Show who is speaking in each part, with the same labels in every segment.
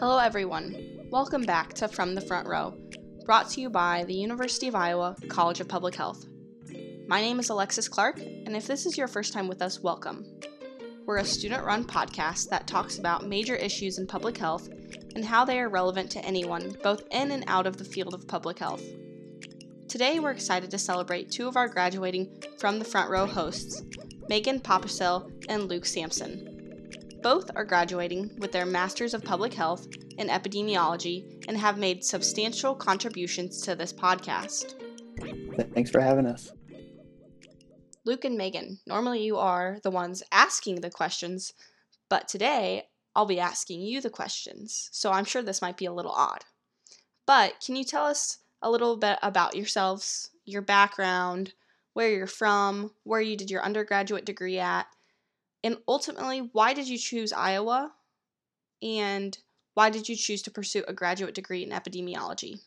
Speaker 1: Hello, everyone. Welcome back to From the Front Row, brought to you by the University of Iowa College of Public Health. My name is Alexis Clark, and if this is your first time with us, welcome. We're a student run podcast that talks about major issues in public health and how they are relevant to anyone, both in and out of the field of public health. Today, we're excited to celebrate two of our graduating From the Front Row hosts, Megan Popicell and Luke Sampson. Both are graduating with their Masters of Public Health in Epidemiology and have made substantial contributions to this podcast.
Speaker 2: Thanks for having us.
Speaker 1: Luke and Megan, normally you are the ones asking the questions, but today I'll be asking you the questions, so I'm sure this might be a little odd. But can you tell us a little bit about yourselves, your background, where you're from, where you did your undergraduate degree at, and ultimately, why did you choose Iowa? And why did you choose to pursue a graduate degree in epidemiology?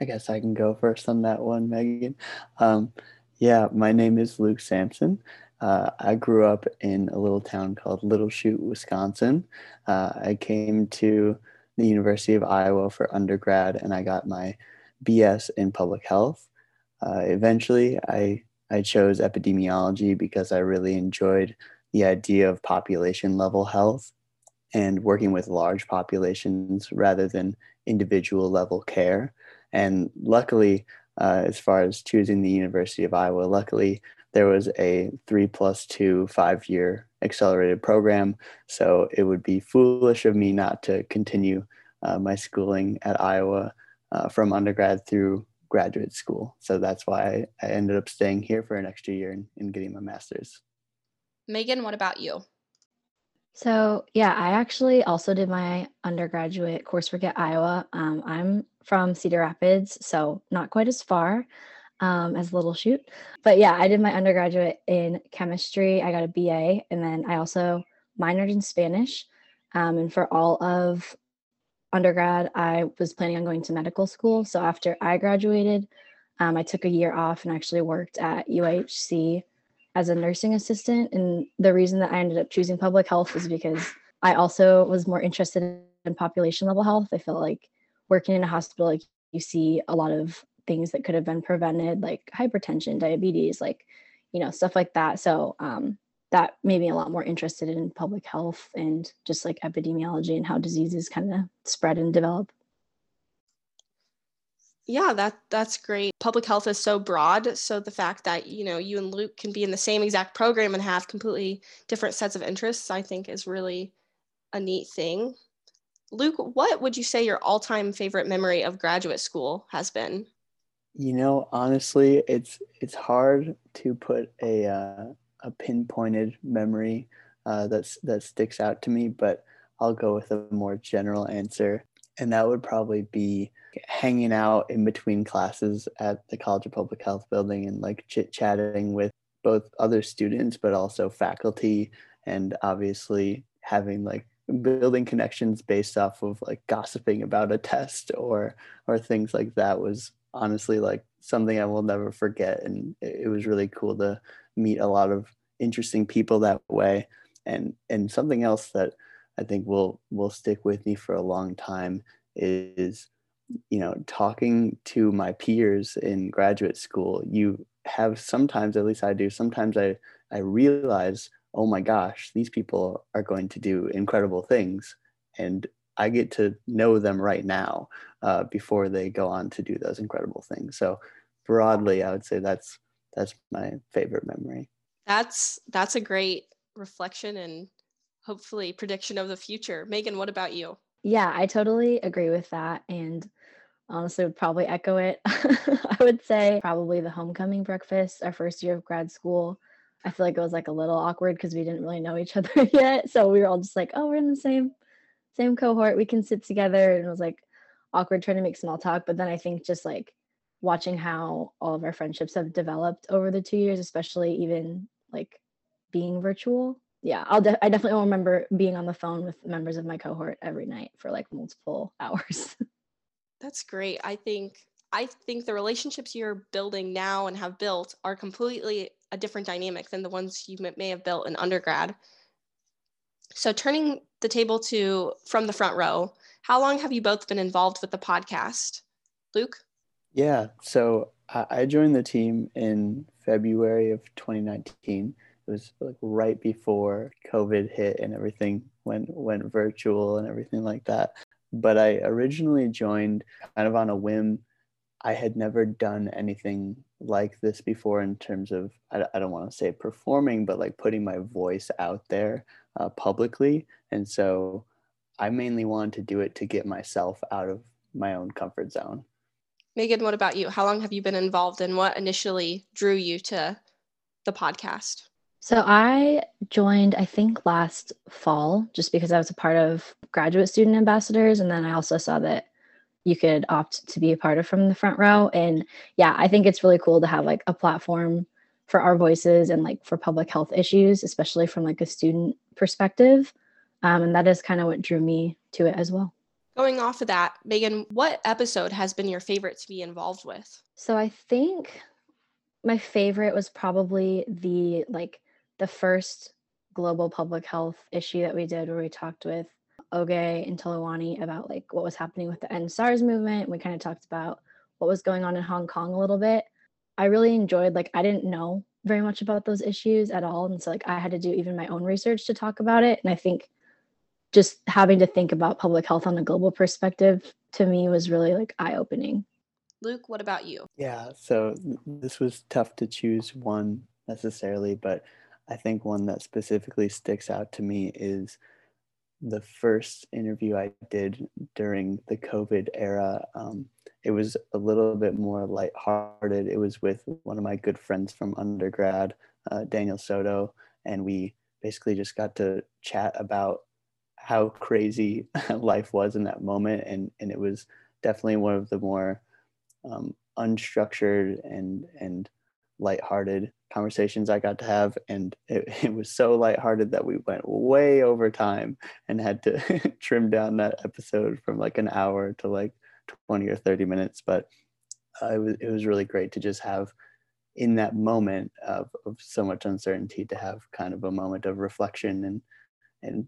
Speaker 2: I guess I can go first on that one, Megan. Um, yeah, my name is Luke Sampson. Uh, I grew up in a little town called Little Chute, Wisconsin. Uh, I came to the University of Iowa for undergrad and I got my BS in public health. Uh, eventually, I, I chose epidemiology because I really enjoyed the idea of population level health and working with large populations rather than individual level care. And luckily, uh, as far as choosing the University of Iowa, luckily there was a three plus two five year accelerated program. So it would be foolish of me not to continue uh, my schooling at Iowa uh, from undergrad through graduate school. So that's why I, ended up staying here for an extra year and, and getting my master's.
Speaker 1: Megan, what about you?
Speaker 3: So, yeah, I actually also did my undergraduate coursework at Iowa. Um, I'm from Cedar Rapids, so not quite as far um, as Little Chute. But yeah, I did my undergraduate in chemistry. I got a BA, and then I also minored in Spanish. Um, and for all of undergrad, I was planning on going to medical school. So after I graduated, um, I took a year off and actually worked at UIHC as a nursing assistant. And the reason that I ended up choosing public health is because I also was more interested in population level health. I felt like working in a hospital, like you see a lot of things that could have been prevented, like hypertension, diabetes, like, you know, stuff like that. So um, that made me a lot more interested in public health and just like epidemiology and how diseases kind of spread and develop
Speaker 1: yeah that that's great. Public health is so broad so the fact that you know you and luke can be in the same exact program and have completely different sets of interests i think is really a neat thing. Luke what would you say your all-time favorite memory of graduate school has been?
Speaker 2: You know honestly it's it's hard to put a uh, a pinpointed memory uh, that's that sticks out to me but i'll go with a more general answer and that would probably be hanging out in between classes at the College of Public Health building and like chit chatting with both other students, but also faculty, and obviously having like building connections based off of like gossiping about a test or or things like that was honestly like something I will never forget, and it was really cool to meet a lot of interesting people that way, and and something else that I think will will stick with me for a long time is you know talking to my peers in graduate school you have sometimes at least i do sometimes i i realize oh my gosh these people are going to do incredible things and i get to know them right now uh, before they go on to do those incredible things. So broadly i would say that's that's my favorite memory.
Speaker 1: That's that's a great reflection and hopefully prediction of the future. Megan what about you?
Speaker 3: Yeah, I totally agree with that. And honestly, would probably echo it. I would say probably the homecoming breakfast, our first year of grad school. I feel like it was like a little awkward because we didn't really know each other yet. So we were all just like, oh, we're in the same same cohort. We can sit together. And it was like awkward trying to make small talk. But then I think just like watching how all of our friendships have developed over the two years, especially even like being virtual, yeah, I'll de- I definitely will remember being on the phone with members of my cohort every night for like multiple hours.
Speaker 1: That's great. I think I think the relationships you're building now and have built are completely a different dynamic than the ones you may have built in undergrad. So, turning the table to from the front row, how long have you both been involved with the podcast? Luke?
Speaker 2: Yeah, so I joined the team in February of 2019. It was like right before COVID hit and everything went went virtual and everything like that. But I originally joined kind of on a whim. I had never done anything like this before in terms of I, I don't want to say performing, but like putting my voice out there uh, publicly. And so I mainly wanted to do it to get myself out of my own comfort zone.
Speaker 1: Megan, what about you? How long have you been involved and what initially drew you to the podcast?
Speaker 3: So I joined, I think, last fall, just because I was a part of graduate student ambassadors. And then I also saw that you could opt to be a part of from the front row. And yeah, I think it's really cool to have like a platform for our voices and like for public health issues, especially from like a student perspective. Um, and that is kind of what drew me to it as well.
Speaker 1: Going off of that, Megan, what episode has been your favorite to be involved with?
Speaker 3: So I think my favorite was probably the like the first global public health issue that we did where we talked with Oge and Talawani about like what was happening with the end SARS movement. We kind of talked about what was going on in Hong Kong a little bit. I really enjoyed like I didn't know very much about those issues at all. And so like I had to do even my own research to talk about it. And I think just having to think about public health on a global perspective to me was really like eye opening.
Speaker 1: Luke, what about you?
Speaker 2: Yeah, so this was tough to choose one necessarily, but I think one that specifically sticks out to me is the first interview I did during the COVID era. Um, it was a little bit more lighthearted. It was with one of my good friends from undergrad, uh, Daniel Soto, and we basically just got to chat about how crazy life was in that moment and and it was definitely one of the more um, unstructured and and lighthearted conversations I got to have and it, it was so lighthearted that we went way over time and had to trim down that episode from like an hour to like 20 or 30 minutes. But uh, it was it was really great to just have in that moment of, of so much uncertainty to have kind of a moment of reflection and and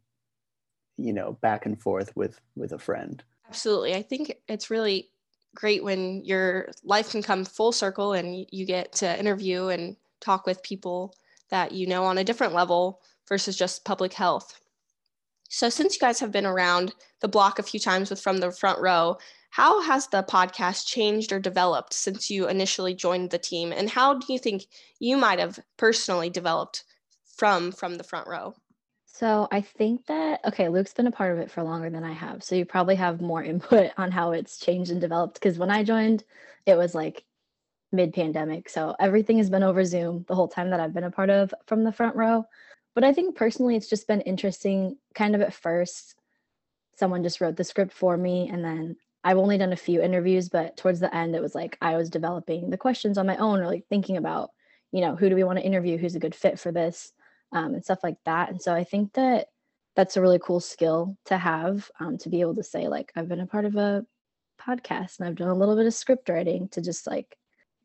Speaker 2: you know back and forth with with a friend.
Speaker 1: Absolutely. I think it's really great when your life can come full circle and you get to interview and talk with people that you know on a different level versus just public health. So since you guys have been around the block a few times with from the front row how has the podcast changed or developed since you initially joined the team? And how do you think you might have personally developed from from the front row?
Speaker 3: So I think that okay, Luke's been a part of it for longer than I have. So you probably have more input on how it's changed and developed. Because when I joined, it was like mid-pandemic. So everything has been over Zoom the whole time that I've been a part of from the front row. But I think personally it's just been interesting kind of at first someone just wrote the script for me and then I've only done a few interviews, but towards the end it was like I was developing the questions on my own or like thinking about, you know, who do we want to interview, who's a good fit for this um, and stuff like that. And so I think that that's a really cool skill to have um, to be able to say like I've been a part of a podcast and I've done a little bit of script writing to just like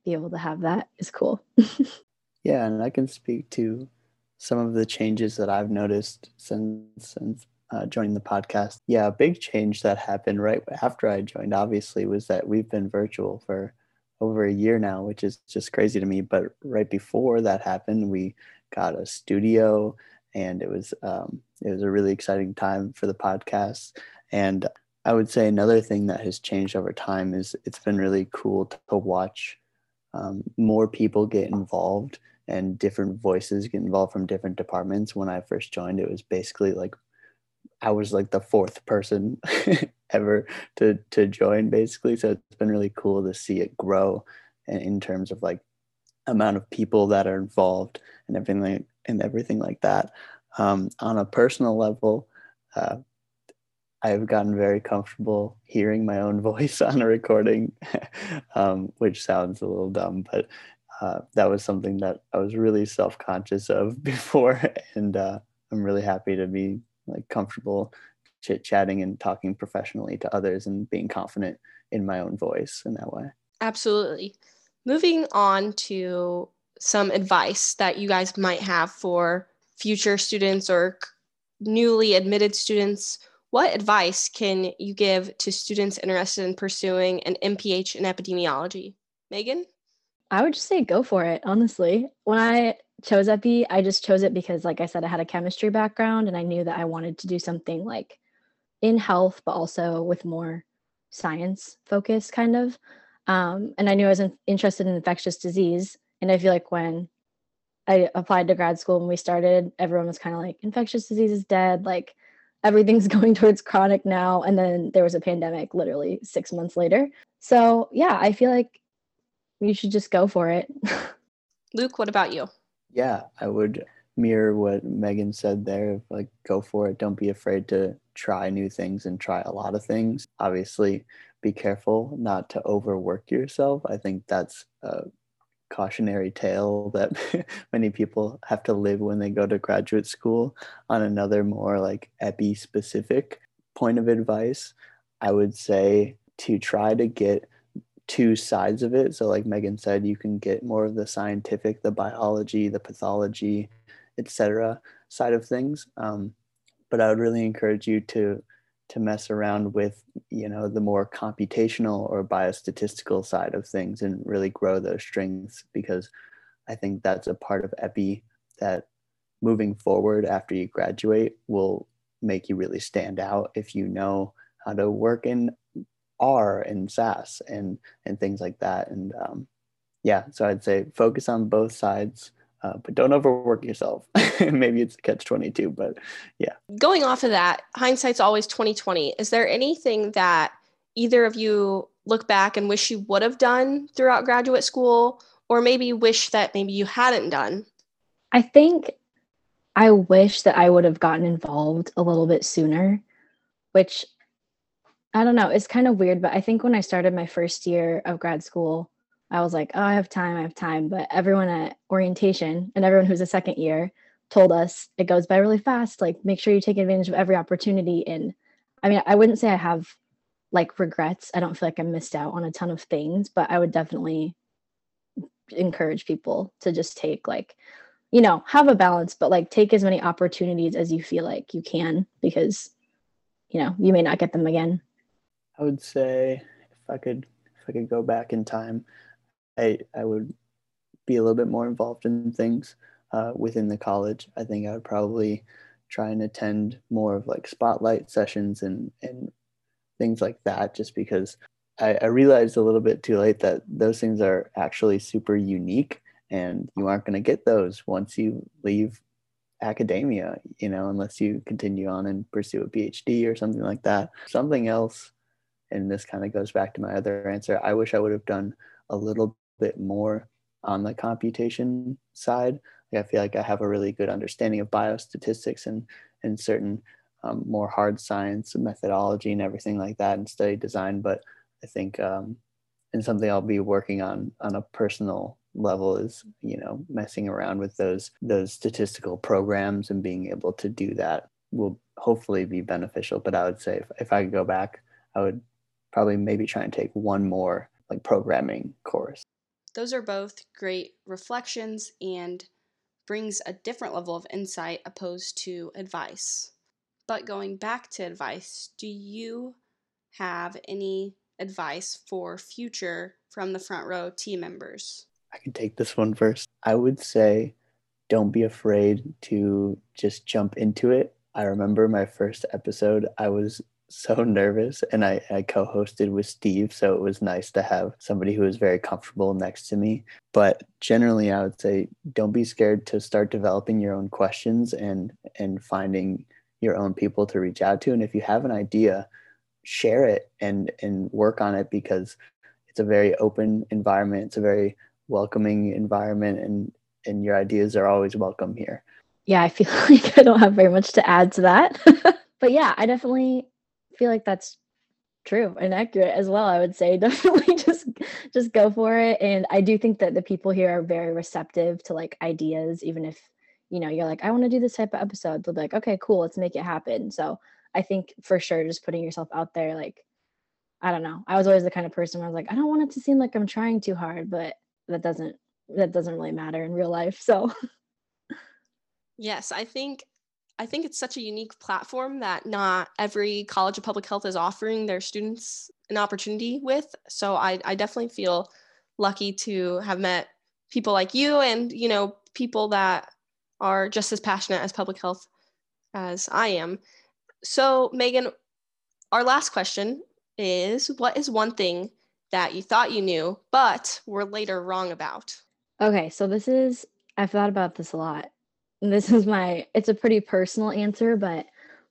Speaker 3: be able to have that is cool.
Speaker 2: yeah, and I can speak to some of the changes that I've noticed since since uh, joining the podcast. Yeah, a big change that happened right after I joined, obviously, was that we've been virtual for over a year now, which is just crazy to me. But right before that happened, we got a studio, and it was um, it was a really exciting time for the podcast. And I would say another thing that has changed over time is it's been really cool to watch um, more people get involved and different voices get involved from different departments. When I first joined, it was basically like I was like the fourth person ever to to join, basically. So it's been really cool to see it grow in, in terms of like amount of people that are involved and everything and everything like that. Um, on a personal level, uh, I've gotten very comfortable hearing my own voice on a recording, um, which sounds a little dumb, but uh, that was something that I was really self-conscious of before, and uh, I'm really happy to be like comfortable chit chatting and talking professionally to others and being confident in my own voice in that way.
Speaker 1: Absolutely. Moving on to some advice that you guys might have for future students or newly admitted students, what advice can you give to students interested in pursuing an MPH in epidemiology? Megan?
Speaker 3: I would just say go for it, honestly. When I chose EPI, I just chose it because, like I said, I had a chemistry background and I knew that I wanted to do something like in health, but also with more science focus, kind of. Um, and I knew I was in, interested in infectious disease. And I feel like when I applied to grad school when we started, everyone was kind of like, infectious disease is dead. Like everything's going towards chronic now. And then there was a pandemic literally six months later. So yeah, I feel like you should just go for it.
Speaker 1: Luke, what about you?
Speaker 2: Yeah, I would mirror what Megan said there. Like, go for it. Don't be afraid to try new things and try a lot of things. Obviously, be careful not to overwork yourself. I think that's a cautionary tale that many people have to live when they go to graduate school. On another more like epi specific point of advice, I would say to try to get two sides of it. So, like Megan said, you can get more of the scientific, the biology, the pathology, etc. side of things. Um, but I would really encourage you to to mess around with you know the more computational or biostatistical side of things and really grow those strengths because I think that's a part of epi that moving forward after you graduate will make you really stand out if you know how to work in R and SAS and and things like that. And um, yeah, so I'd say focus on both sides, uh, but don't overwork yourself. Maybe it's a catch twenty two, but yeah.
Speaker 1: Going off of that, hindsight's always twenty twenty. Is there anything that either of you look back and wish you would have done throughout graduate school, or maybe wish that maybe you hadn't done?
Speaker 3: I think I wish that I would have gotten involved a little bit sooner, which I don't know. It's kind of weird, but I think when I started my first year of grad school, I was like, oh, I have time, I have time. But everyone at orientation and everyone who's a second year told us it goes by really fast. Like, make sure you take advantage of every opportunity. And I mean, I wouldn't say I have like regrets. I don't feel like I missed out on a ton of things, but I would definitely encourage people to just take like, you know, have a balance, but like take as many opportunities as you feel like you can because, you know, you may not get them again.
Speaker 2: I would say if I could if I could go back in time, I I would be a little bit more involved in things uh, within the college. I think I would probably try and attend more of like spotlight sessions and and things like that, just because I, I realized a little bit too late that those things are actually super unique and you aren't going to get those once you leave academia, you know, unless you continue on and pursue a PhD or something like that. Something else and this kind of goes back to my other answer. I wish I would have done a little bit more on the computation side. Like I feel like I have a really good understanding of biostatistics and and certain um, more hard science methodology and everything like that and study design. But I think um, and something I'll be working on on a personal level is you know messing around with those those statistical programs and being able to do that will hopefully be beneficial. But I would say if, if I could go back, I would probably maybe try and take one more like programming course.
Speaker 1: Those are both great reflections and brings a different level of insight opposed to advice. But going back to advice, do you have any advice for future from the front row team members?
Speaker 2: I can take this one first. I would say don't be afraid to just jump into it. I remember my first episode, I was so nervous and I, I co-hosted with steve so it was nice to have somebody who was very comfortable next to me. But generally i would say don't be scared to start developing your own questions and and finding your own people to reach out to. And if you have an idea share it and and work on it because it's a very open environment it's a very welcoming environment and and your ideas are always welcome here.
Speaker 3: Yeah i feel like i don't have very much to add to that. But yeah i definitely feel like that's true and accurate as well i would say. Definitely just just go for it. And i do think that the people here are very receptive to like ideas even if you know you're like i want to do this type of episode they'll be like okay cool let's make it happen. So i think for sure just putting yourself out there like i don't know. I was always the kind of person where i was like i don't want it to seem like i'm trying too hard but that doesn't that doesn't really matter in real life so.
Speaker 1: Yes i think I think it's such a unique platform that not every College of Public Health is offering their students an opportunity with. So I, I definitely feel lucky to have met people like you and, you know, people that are just as passionate as public health as I am. So, Megan, our last question is what is one thing that you thought you knew, but were later wrong about?
Speaker 3: Okay, so this is, I've thought about this a lot. This is my, it's a pretty personal answer, but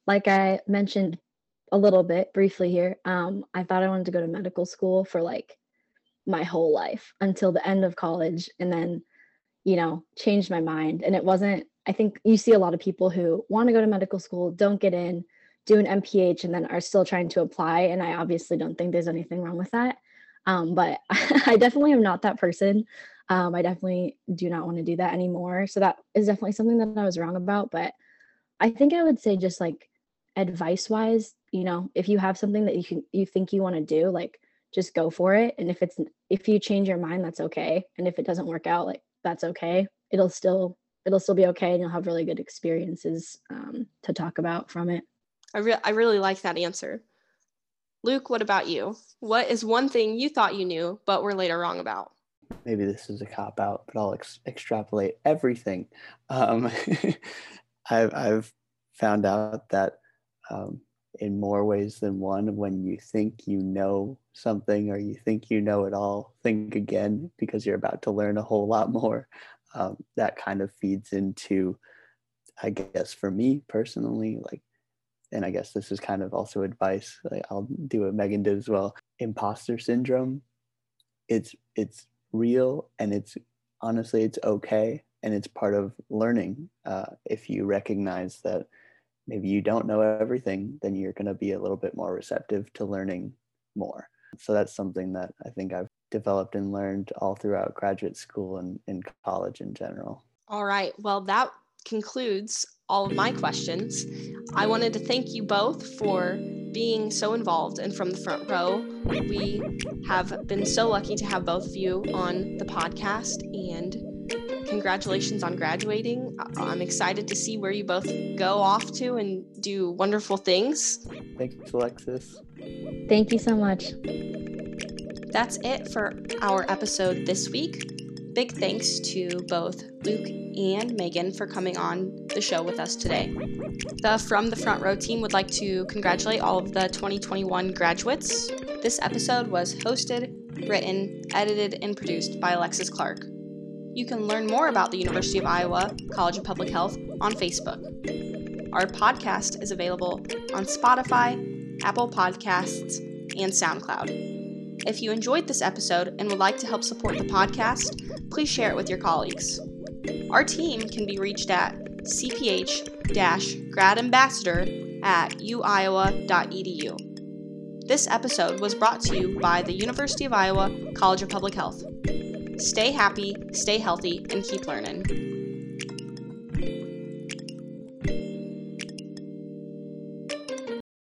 Speaker 3: like I mentioned a little bit briefly here, um, I thought I wanted to go to medical school for like my whole life until the end of college and then, you know, changed my mind. And it wasn't, I think you see a lot of people who want to go to medical school, don't get in, do an MPH, and then are still trying to apply. And I obviously don't think there's anything wrong with that. Um, but I definitely am not that person. Um, I definitely do not want to do that anymore. So that is definitely something that I was wrong about. But I think I would say just like advice wise, you know, if you have something that you can you think you want to do, like just go for it. And if it's if you change your mind, that's okay. And if it doesn't work out, like that's okay. It'll still it'll still be okay, and you'll have really good experiences um, to talk about from it.
Speaker 1: I re- I really like that answer. Luke, what about you? What is one thing you thought you knew but were later wrong about?
Speaker 2: Maybe this is a cop out, but I'll ex- extrapolate everything. Um, I've I've found out that um, in more ways than one, when you think you know something or you think you know it all, think again because you're about to learn a whole lot more. Um, that kind of feeds into, I guess, for me personally, like and I guess this is kind of also advice. Like I'll do what Megan did as well. Imposter syndrome. It's it's real and it's honestly it's okay and it's part of learning. Uh, if you recognize that maybe you don't know everything, then you're going to be a little bit more receptive to learning more. So that's something that I think I've developed and learned all throughout graduate school and in college in general.
Speaker 1: All right. Well, that concludes all of my questions. I wanted to thank you both for being so involved and from the front row. We have been so lucky to have both of you on the podcast and congratulations on graduating. Uh, I'm excited to see where you both go off to and do wonderful things.
Speaker 2: Thanks, Alexis.
Speaker 3: Thank you so much.
Speaker 1: That's it for our episode this week. Big thanks to both Luke and Megan for coming on the show with us today. The From the Front Row team would like to congratulate all of the 2021 graduates. This episode was hosted, written, edited, and produced by Alexis Clark. You can learn more about the University of Iowa College of Public Health on Facebook. Our podcast is available on Spotify, Apple Podcasts, and SoundCloud. If you enjoyed this episode and would like to help support the podcast, please share it with your colleagues. Our team can be reached at cph gradambassador at uiowa.edu. This episode was brought to you by the University of Iowa College of Public Health. Stay happy, stay healthy, and keep learning.